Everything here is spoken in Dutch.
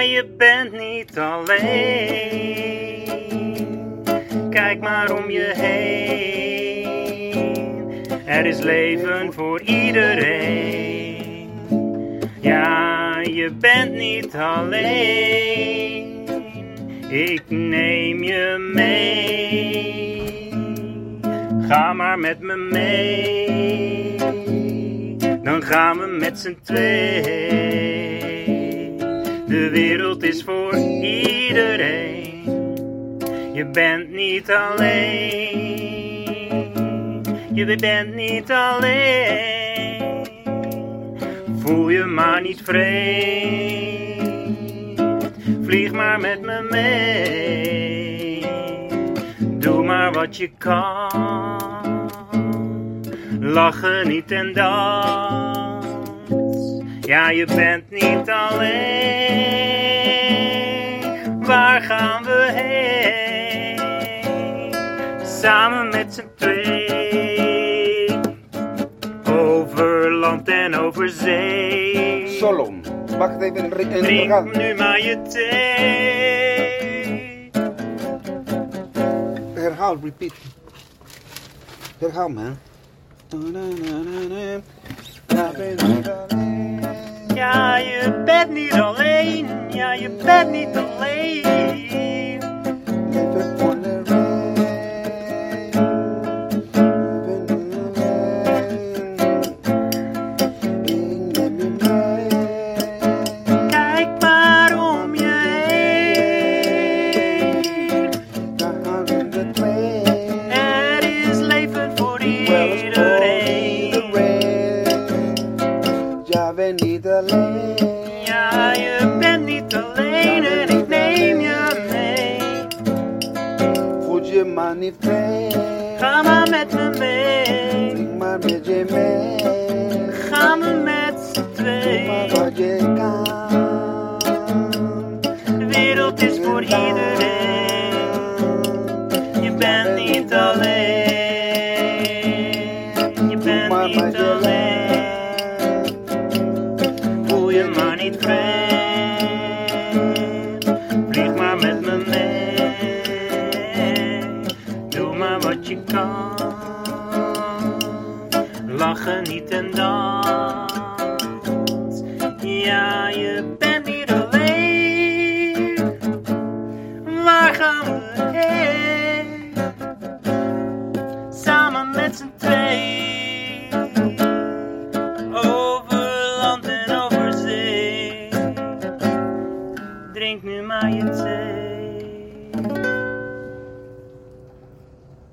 je bent niet alleen. Kijk maar om je heen. Er is leven voor iedereen. Ja, je bent niet alleen. Ik neem je mee. Ga maar met me mee. Dan gaan we met z'n twee. Is voor iedereen. Je bent niet alleen. Je bent niet alleen. Voel je maar niet vreemd. Vlieg maar met me mee. Doe maar wat je kan. Lachen niet en dans. Ja, je bent niet alleen. We heen? Samen met z'n twee. Over land en over zee. Solo. Wacht even in, in Drink nu maar je thee. Herhaal, repeat. Herhaal, man. Ja, je bent niet alleen. Ja, je bent niet alleen. Niet alleen en ik neem je mee. Voel je maar niet vreemd. Ga maar met me mee. Maar met je mee. Gaan we met z'n twee. maar wat je kan. De wereld is voor iedereen. Je bent niet alleen. Je bent maar niet alleen. Voel je maar niet vreemd. Wat je kan. Lachen niet en dans. Ja, je bent niet alleen. Waar gaan we heen? Samen met z'n twee. Over land en over zee. Drink nu maar je thee.